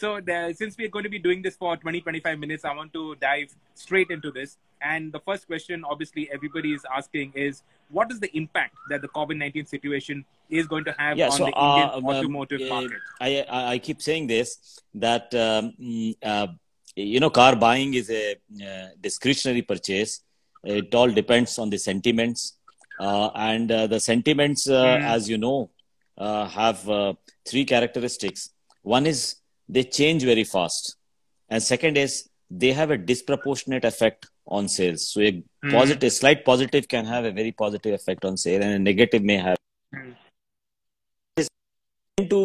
so since we're going to be doing this for 20, 25 minutes, I want to dive straight into this. And the first question, obviously, everybody is asking is, what is the impact that the COVID-19 situation is going to have yeah, on so, the Indian uh, automotive uh, market? I, I, keep saying this that um, mm, uh, you know car buying is a uh, discretionary purchase. It all depends on the sentiments, uh, and uh, the sentiments, Mm. as you know, uh, have uh, three characteristics. One is they change very fast, and second is they have a disproportionate effect on sales. So a Mm. positive, slight positive can have a very positive effect on sale, and a negative may have Mm. to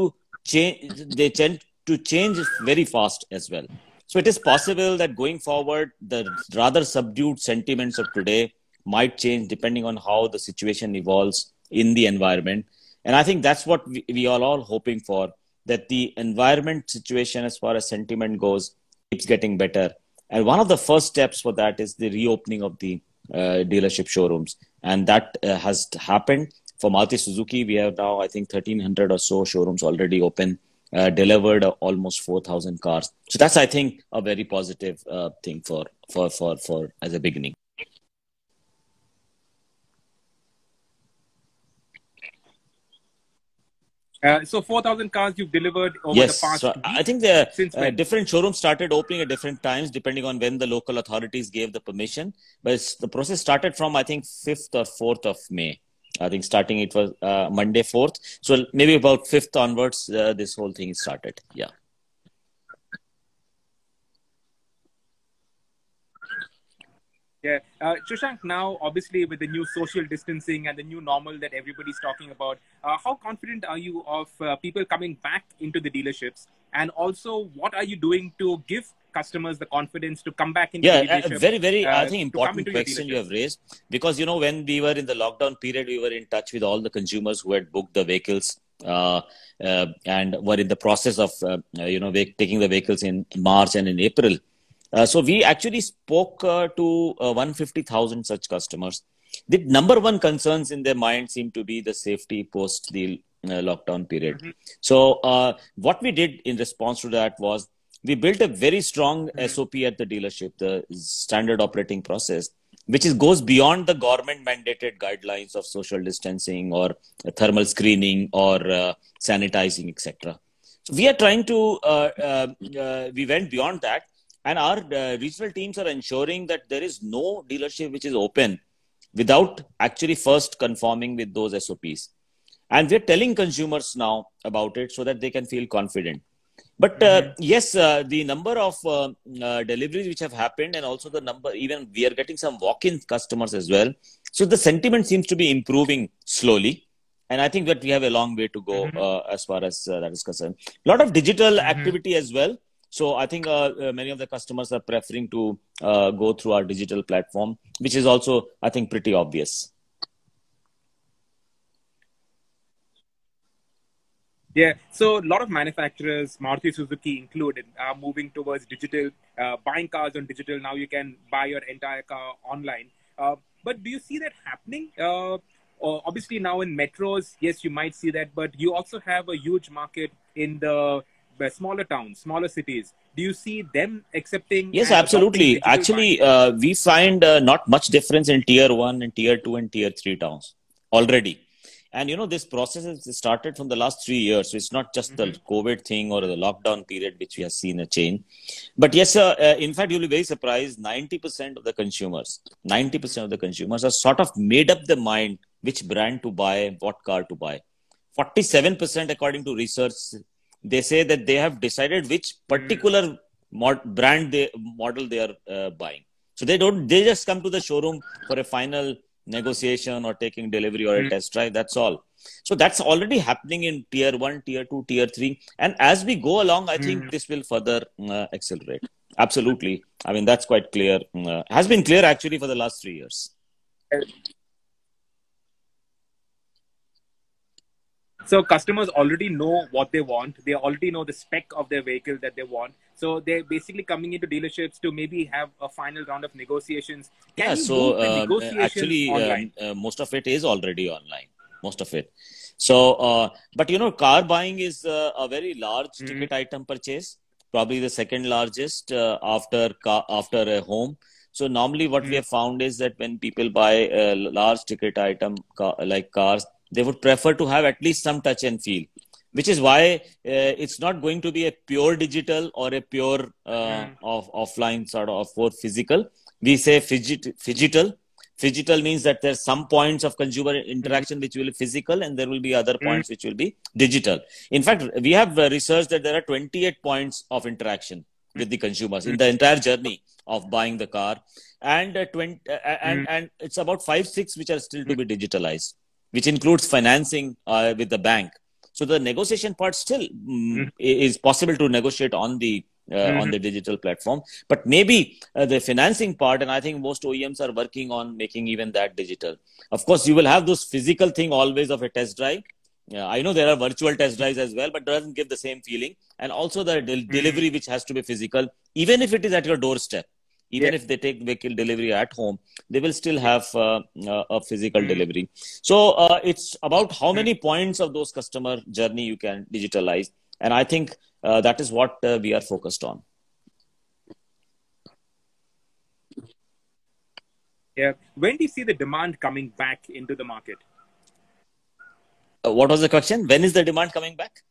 change they tend to change very fast as well so it is possible that going forward the rather subdued sentiments of today might change depending on how the situation evolves in the environment and i think that's what we, we are all hoping for that the environment situation as far as sentiment goes keeps getting better and one of the first steps for that is the reopening of the uh, dealership showrooms and that uh, has happened for Maruti Suzuki, we have now, I think, 1,300 or so showrooms already open, uh, delivered almost 4,000 cars. So that's, I think, a very positive uh, thing for, for, for, for as a beginning. Uh, so 4,000 cars you've delivered over yes, the past so. I think the Since uh, different showrooms started opening at different times depending on when the local authorities gave the permission. But it's, the process started from, I think, 5th or 4th of May. I think starting it was uh, Monday 4th. So maybe about 5th onwards, uh, this whole thing started. Yeah. Yeah. Uh, now, obviously, with the new social distancing and the new normal that everybody's talking about, uh, how confident are you of uh, people coming back into the dealerships? And also, what are you doing to give customers the confidence to come back into Yeah, dealership? very, very, uh, I think, important question you have raised because, you know, when we were in the lockdown period, we were in touch with all the consumers who had booked the vehicles uh, uh, and were in the process of, uh, you know, taking the vehicles in March and in April. Uh, so we actually spoke uh, to uh, 150,000 such customers. The number one concerns in their mind seem to be the safety post the uh, lockdown period. Mhm. So uh, what we did in response to that was we built a very strong Mhm. SOP at the dealership, the standard operating process, which is goes beyond the government mandated guidelines of social distancing or thermal screening or uh, sanitizing, etc. So we are trying to uh, uh, uh, we went beyond that, and our uh, regional teams are ensuring that there is no dealership which is open without actually first conforming with those SOPs. And we're telling consumers now about it so that they can feel confident. But uh, yes, uh, the number of uh, uh, deliveries which have happened, and also the number, even we are getting some walk-in customers as well. So the sentiment seems to be improving slowly, and I think that we have a long way to go Mhm. uh, as far as uh, that is concerned. A lot of digital Mhm. activity as well. So I think uh, uh, many of the customers are preferring to uh, go through our digital platform, which is also, I think, pretty obvious. Yeah, so a lot of manufacturers, Maruti Suzuki included, are moving towards digital, uh, buying cars on digital. Now you can buy your entire car online. Uh, but do you see that happening? Uh, obviously, now in metros, yes, you might see that, but you also have a huge market in the, the smaller towns, smaller cities. Do you see them accepting? Yes, absolutely. Actually, uh, we find uh, not much difference in tier one and tier two and tier three towns already. And you know, this process has started from the last three years. So it's not just the COVID thing or the lockdown period which we have seen a change. But yes, uh, uh, in fact, you'll be very surprised. 90% of the consumers, 90% of the consumers are sort of made up their mind which brand to buy, what car to buy. 47% according to research, they say that they have decided which particular mod- brand they model they are uh, buying. So they don't, they just come to the showroom for a final negotiation or taking delivery or a Mm. test drive. That's all. So that's already happening in tier one, tier two, tier three. And as we go along, I think Mm. this will further uh, accelerate. Absolutely. I mean, that's quite clear. Uh, has been clear actually for the last three years. So customers already know what they want. They already know the spec of their vehicle that they want. So they're basically coming into dealerships to maybe have a final round of negotiations. Can yeah, so uh, actually, um, uh, most of it is already online. Most of it. So, uh, but you know, car buying is uh, a very large Mhm. ticket item purchase. probably the second largest uh, after car, after a home. So normally, what mm. we have found is that when people buy a large ticket item car, like cars, they would prefer to have at least some touch and feel which is why uh, it's not going to be a pure digital or a pure uh, mm. of offline sort of for physical. We say fidget, phygital means that there's some points of consumer interaction which will be physical and there will be other mm. points which will be digital. In fact we have uh, researched that there are 28 points of interaction with the consumers in the entire journey of buying the car. And uh, 20 uh, and, mm. and it's about 5 6 which are still to be digitalized which includes financing uh, with the bank so the negotiation part still mm, is possible to negotiate on the uh, mm-hmm. on the digital platform, but maybe uh, the financing part, and I think most OEMs are working on making even that digital. Of course, you will have those physical thing always of a test drive. Yeah, I know there are virtual test drives as well, but doesn't give the same feeling. And also the de- mm-hmm. delivery, which has to be physical, even if it is at your doorstep even yeah. if they take vehicle delivery at home they will still have uh, uh, a physical mm. delivery. So uh, it's about how many points of those customer journey you can digitalize. And i think uh, that is what uh, we are focused on. Yeah. When do you see the demand coming back into the market? Uh, what was the question? When is the demand coming back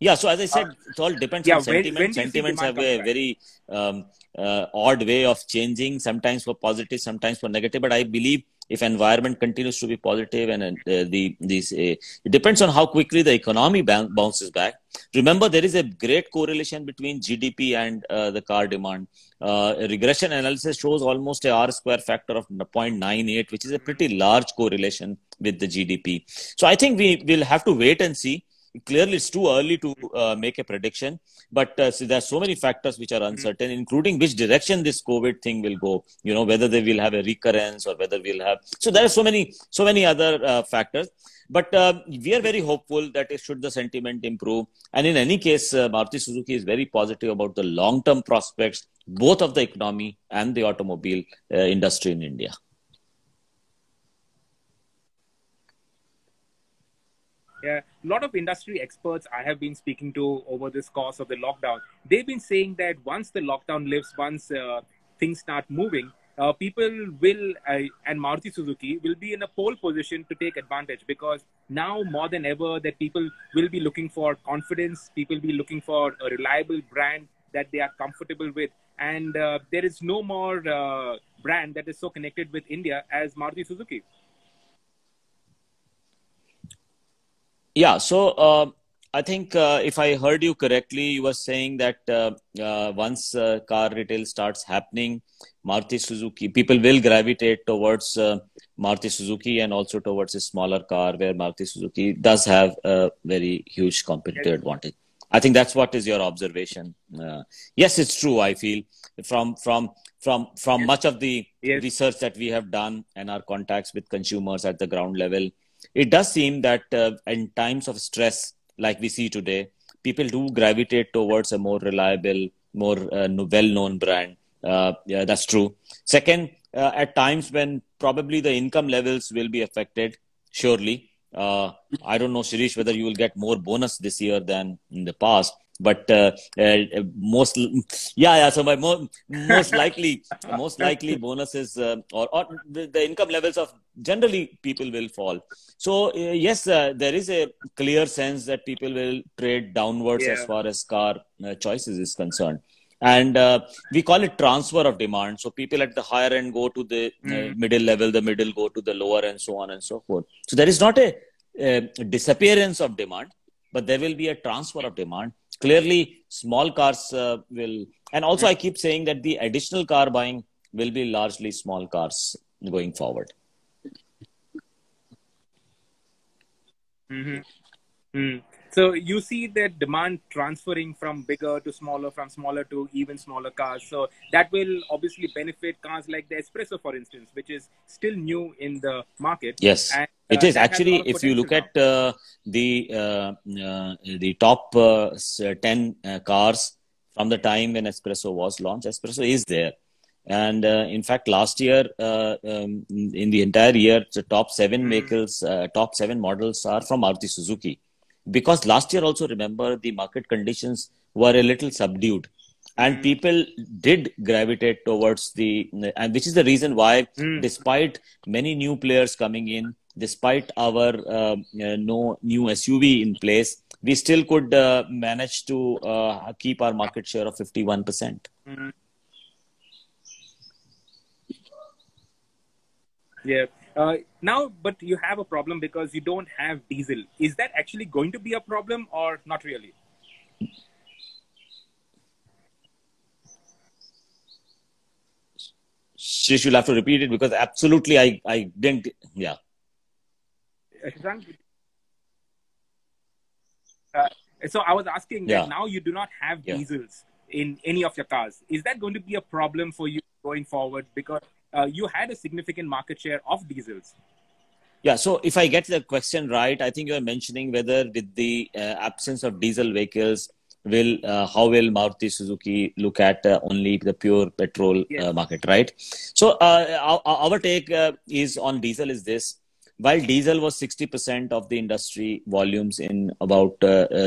yeah, so as I said, it all depends yeah, on sentiment. When, when Sentiments have a very um, uh, odd way of changing, sometimes for positive, sometimes for negative. But I believe if environment continues to be positive and uh, the these uh, it depends on how quickly the economy bounces back remember there is a great correlation between gdp and uh, the car demand uh, regression analysis shows almost a r square factor of 0.98 which is a pretty large correlation with the gdp so i think we will have to wait and see clearly it's too early to uh, make a prediction but uh, so there are so many factors which are hmm. uncertain including which direction this covid thing will go you know whether they will have a recurrence or whether we'll have so there are so many so many other uh, factors but uh, we are very hopeful that it should the sentiment improve and in any case uh, maruti suzuki is very positive about the long term prospects both of the economy and the automobile uh, industry in india a lot of industry experts I have been speaking to over this course of the lockdown, they've been saying that once the lockdown lifts, once uh, things start moving, uh, people will, uh, and Maruti Suzuki will be in a pole position to take advantage because now more than ever that people will be looking for confidence, people will be looking for a reliable brand that they are comfortable with. And uh, there is no more uh, brand that is so connected with India as Maruti Suzuki. Yeah. So uh, I think uh, if I heard you correctly, you were saying that uh, uh once uh, car retail starts happening, Maruti Suzuki people will gravitate towards uh, Maruti Suzuki and also towards a smaller car where Maruti Suzuki does have a very huge competitive advantage. I think that's what is your observation. yes, it's true. I feel from from from from yes. much of the yes. research that we have done and our contacts with consumers at the ground level it does seem that uh, in times of stress like we see today, people do gravitate towards a more reliable, more uh, well-known brand. Uh, yeah, that's true. Second, uh, at times when probably the income levels will be affected, surely. Uh, I don't know, Shirish, whether you will get more bonus this year than in the past but uh, uh, most yeah yeah so my mo- most likely most likely bonuses uh, or, or the, income levels of generally people will fall. So uh, yes uh, there is a clear sense that people will trade downwards yeah. as far as car uh, choices is concerned. And we call it transfer of demand. So people at the higher end go to the mm. middle level the middle go to the lower and so on and so forth. So there is not a, a disappearance of demand but there will be a transfer of demand clearly small cars uh, will and also i keep saying that the additional car buying will be largely small cars going forward mm-hmm. mm. So you see that demand transferring from bigger to smaller, from smaller to even smaller cars. So that will obviously benefit cars like the S-Presso, for instance, which is still new in the market. Yes, and, uh, it is actually. If you look now. at uh, the uh, uh the top uh, ten uh, cars from the time when S-Presso was launched, S-Presso is there. And in fact, last year, um, in the entire year, the top seven mm. vehicles, top seven models are from Maruti Suzuki because last year also remember the market conditions were a little subdued and mm. people did gravitate towards the and which is the reason why mm. despite many new players coming in despite our uh, no new suv in place we still could uh, manage to uh, keep our market share of 51% mm. Yeah uh, now, but you have a problem because you don't have diesel. Is that actually going to be a problem or not really? She should have to repeat it because absolutely I, I didn't. Yeah. Uh, so I was asking yeah. that now you do not have yeah. diesels in any of your cars. Is that going to be a problem for you going forward? Because uh, you had a significant market share of diesels. Yeah, so if I get the question right, I think you're mentioning whether with the uh, absence of diesel vehicles, will uh, how will Maruti Suzuki look at uh, only the pure petrol uh, yes. market, right? So uh, our, our, take is on diesel is this: while diesel was 60% of the industry volumes in about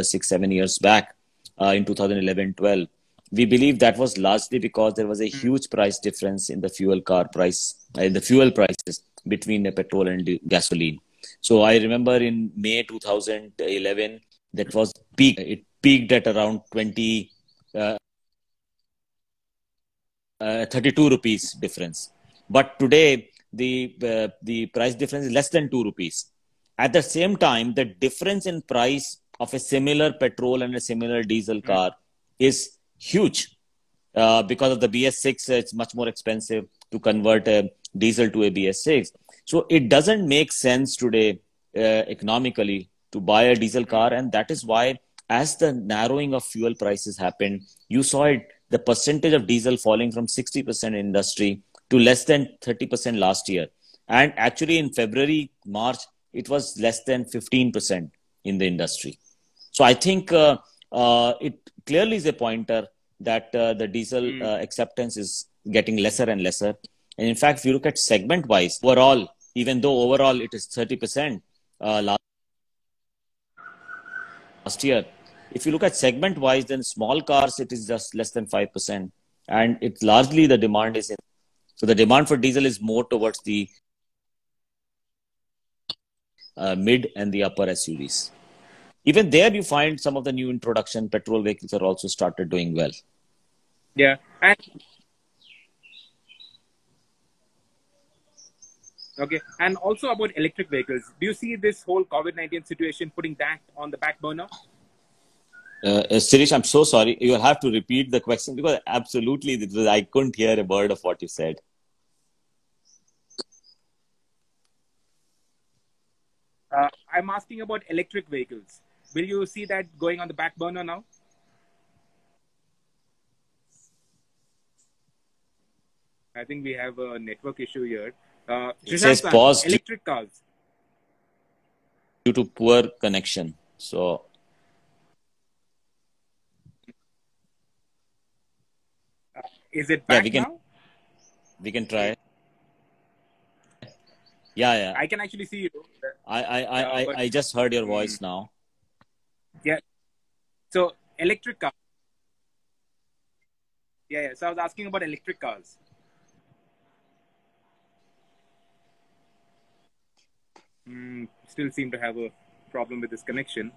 six seven years back in 2011-12 we believe that was largely because there was a hmm. huge price difference in the fuel car price uh, in the fuel prices between the petrol and gasoline so i remember in may 2011 that was peak it peaked at around 20 uh, uh, 32 rupees difference but today the uh, the price difference is less than 2 rupees at the same time the difference in price of a similar petrol and a similar diesel hmm. car is huge. Uh, because of the BS6, it's much more expensive to convert a diesel to a BS6. So it doesn't make sense today uh, economically to buy a diesel car, and that is why, as the narrowing of fuel prices happened, you saw it the percentage of diesel falling from 60% industry to less than 30% last year. And actually, in February, March, it was less than 15% in the industry. So I think uh, uh, it clearly is a pointer that uh, the diesel mm. uh, acceptance is getting lesser and lesser. And in fact, if you look at segment wise, overall, even though overall it is 30% uh, last, last year, if you look at segment wise, then small cars, it is just less than 5%. And it's largely the demand is in. So the demand for diesel is more towards the uh, mid and the upper SUVs even there you find some of the new introduction petrol vehicles are also started doing well yeah and okay and also about electric vehicles do you see this whole covid-19 situation putting that on the back burner uh, Sirish, I'm so sorry. You'll have to repeat the question because absolutely, I couldn't hear a word of what you said. Uh, I'm asking about electric vehicles. Will you see that going on the back burner now? I think we have a network issue here. Uh, it says pause electric cars due to poor connection. So uh, is it back yeah, we can, now? We can try. Yeah, yeah. I can actually see you. I I I, uh, I, I just heard your voice mm, now. So electric car. Yeah, yeah. So I was asking about electric cars. Mm, still seem to have a problem with this connection.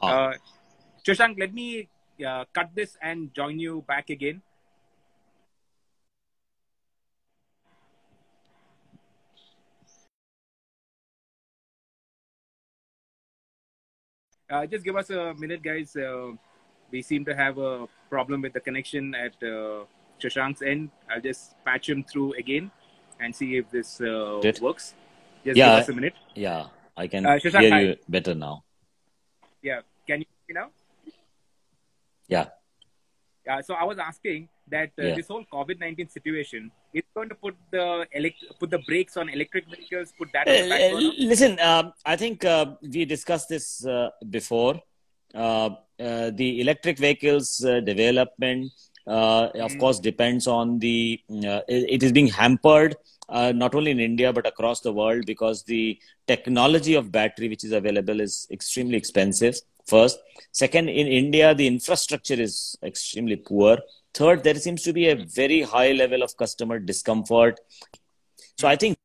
Oh. Uh, let me uh, cut this and join you back again. Uh, just give us a minute, guys. Uh, we seem to have a problem with the connection at uh, Shashank's end. I'll just patch him through again and see if this uh, works. Just yeah, give us a minute. Yeah, I can uh, Shashank, hear you better now. Yeah, can you hear me now? Yeah. Yeah, so I was asking that uh, yeah. this whole COVID nineteen situation is going to put the elect- put the brakes on electric vehicles. Put that. Uh, listen, um, I think uh, we discussed this uh, before. Uh, uh, the electric vehicles development, mm. of course, depends on the. It, it is being hampered uh, not only in India but across the world because the technology of battery which is available is extremely expensive. First, second, in India the infrastructure is extremely poor. Third, there seems to be a very high level of customer discomfort. So I think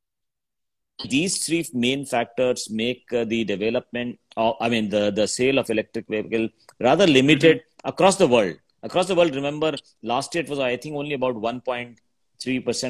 these three main factors make uh, the development of, i mean the, the sale of electric vehicle rather limited mm-hmm. across the world. Across the world remember last year it was i think only about 1.3%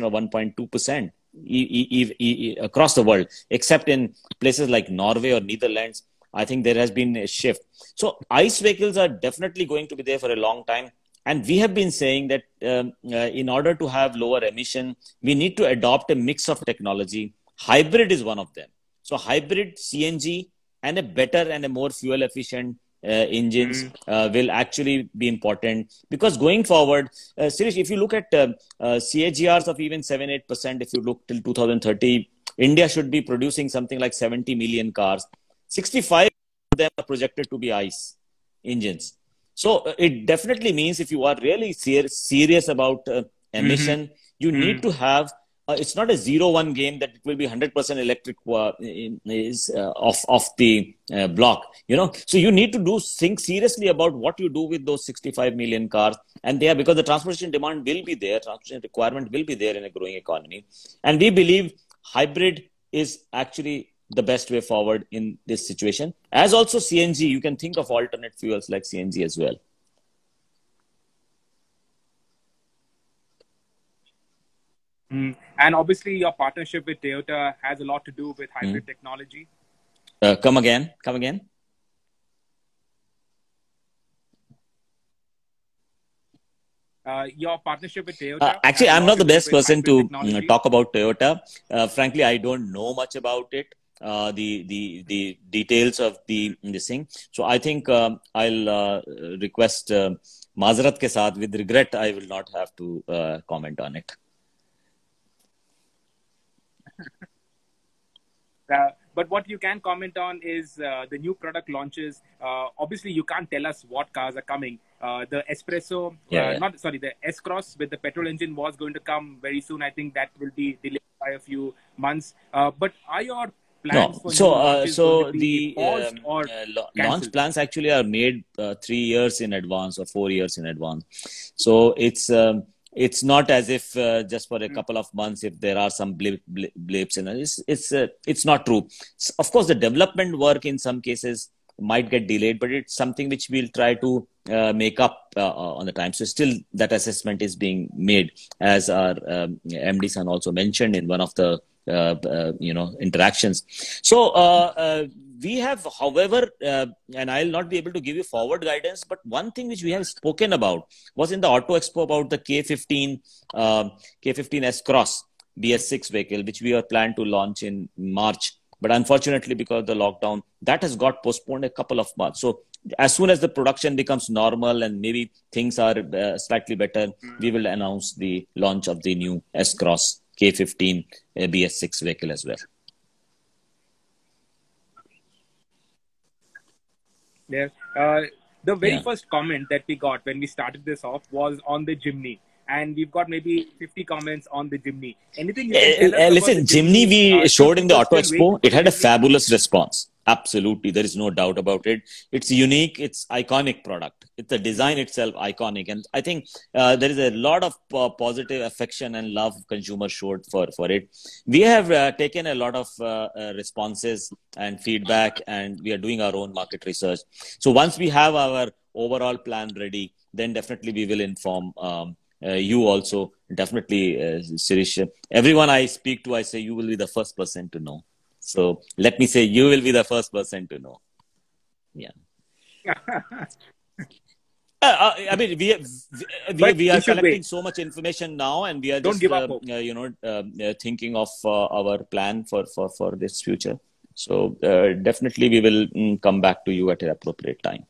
or 1.2% e- e- e- across the world except in places like norway or netherlands. I think there has been a shift. So ice vehicles are definitely going to be there for a long time and we have been saying that um, uh, in order to have lower emission we need to adopt a mix of technology Hybrid is one of them. So hybrid CNG and a better and a more fuel efficient uh, engines mm. uh, will actually be important because going forward, uh, seriously, if you look at uh, uh, CAGRs of even 7 8%, if you look till 2030, India should be producing something like 70 million cars. 65 of them are projected to be ICE engines. So uh, it definitely means if you are really ser- serious about uh, emission, mm-hmm. you mm-hmm. need to have uh, it's not a zero one game that it will be 100% electric uh, is uh, off off the uh, block you know so you need to do think seriously about what you do with those 65 million cars and they are because the transportation demand will be there transportation requirement will be there in a growing economy and we believe hybrid is actually the best way forward in this situation as also cng you can think of alternate fuels like cng as well Mm. And obviously, your partnership with Toyota has a lot to do with hybrid mm. technology. Uh, come again. Come again. Uh, your partnership with Toyota. Uh, actually, I'm not the best person to technology. talk about Toyota. Uh, frankly, I don't know much about it. Uh, the the the details of the this thing. So I think um, I'll uh, request uh, Mazarat ke saath with regret. I will not have to uh, comment on it. Uh, but what you can comment on is uh, the new product launches. Uh, obviously, you can't tell us what cars are coming. Uh, the S-Presso, yeah, yeah. not sorry, the S Cross with the petrol engine was going to come very soon. I think that will be delayed by a few months. but are your plans no. so so the um, or launch plans actually are made three years in advance or four years in advance. So it's. Um, it's not as if uh, just for a hmm. couple of months if there are some blip, blip, blips and it's it's uh, it's not true of course the development work in some cases might get delayed but it's something which we'll try to uh, make up uh, on the time so still that assessment is being made as our um, md san also mentioned in one of the uh, uh, you know interactions so we have, however, uh, and I'll not be able to give you forward guidance, but one thing which we have spoken about was in the Auto Expo about the K15, uh, K15 S Cross BS6 vehicle, which we are planned to launch in March. But unfortunately, because of the lockdown, that has got postponed a couple of months. So as soon as the production becomes normal and maybe things are uh, slightly better, we will announce the launch of the new S Cross K15 uh, BS6 vehicle as well. Yes. Uh, the very yeah. first comment that we got when we started this off was on the Jimny. And we've got maybe 50 comments on the Jimny. Anything you can uh, uh, Listen, Jimny, we uh, showed in the Auto Expo. It had a fabulous response. Absolutely. There is no doubt about it. It's unique. It's iconic product. It's the design itself iconic. And I think uh, there is a lot of uh, positive affection and love consumer showed for, for it. We have uh, taken a lot of uh, uh, responses and feedback and we are doing our own market research. So once we have our overall plan ready, then definitely we will inform um, uh, you also. Definitely, uh, Sirish. Everyone I speak to, I say you will be the first person to know. So let me say you will be the first person to know. Yeah. Uh, uh, I mean, we we, we are collecting so much information now, and we are Don't just uh, uh, you know uh, uh, thinking of our plan for, for for this future. So definitely, we will mm, come back to you at an appropriate time.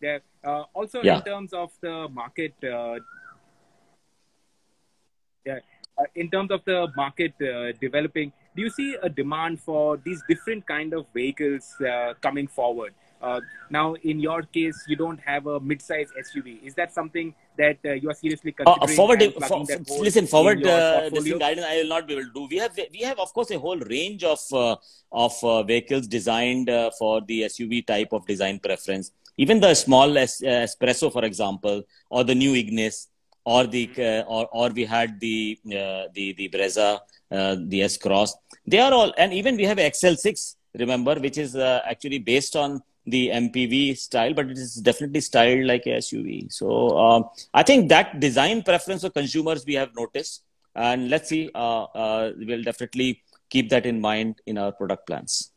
Yeah. also, yeah. in terms of the market yeah. Uh, in terms of the market uh, developing, do you see a demand for these different kind of vehicles uh, coming forward? Uh, now, in your case, you don't have a mid-size SUV. Is that something that uh, you are seriously Uh, considering? forward, for, plugging that hole listen, forward uh, guidance. I will not be able to do. We have, we have, of course, a whole range of uh, of uh, vehicles designed uh, for the SUV type of design preference. Even the small es- uh, S-Presso, for example, or the new Ignis, or the uh, or or we had the uh, the the Brezza, uh, the S Cross. They are all, and even we have XL6. Remember, which is actually based on the MPV style, but it is definitely styled like a SUV. So um, I think that design preference of consumers we have noticed, and let's see. Uh, uh, we'll definitely keep that in mind in our product plans.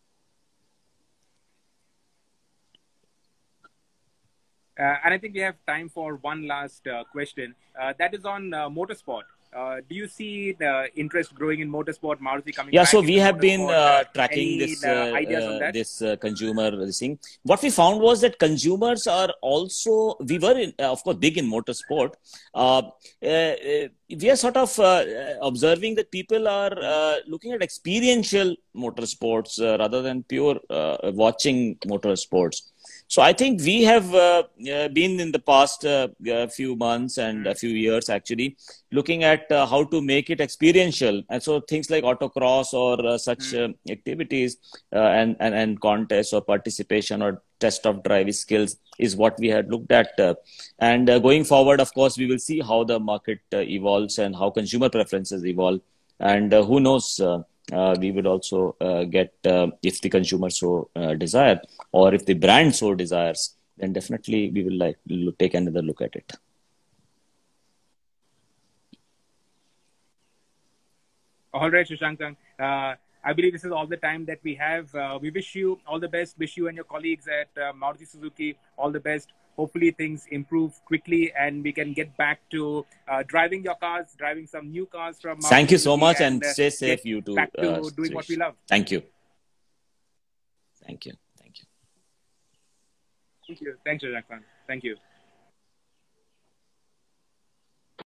And I think we have time for one last uh, question. Uh, that is on uh, motorsport. Uh, do you see the interest growing in motorsport? Maruti coming Yeah, so we have been uh, tracking Any, this uh, uh, on uh, that? this uh, consumer this thing. What we found was that consumers are also we were in, uh, of course big in motorsport. Uh, uh, uh, we are sort of uh, observing that people are uh, looking at experiential motorsports uh, rather than pure uh, watching motorsports. So I think we have uh, uh, been in the past uh, uh, few months and a few years actually looking at uh, how to make it experiential. And so things like autocross or uh, such uh, activities uh, and, and and contests or participation or test of driving skills is what we had looked at. Uh, and uh, going forward, of course, we will see how the market uh, evolves and how consumer preferences evolve. And uh, who knows, uh, we would also uh, get, uh, if the consumer so uh, desire or if the brand so desires, then definitely we will like look, take another look at it. All right, Shashank. Uh, I believe this is all the time that we have. Uh, we wish you all the best. Wish you and your colleagues at uh, Maruti Suzuki all the best. Hopefully, things improve quickly and we can get back to uh, driving your cars, driving some new cars from. Thank you so much and uh, stay safe, you too. Back to uh, doing what we love. Thank you. Thank you. Thank you. Thank you. Thanks, Shashank. Thank you.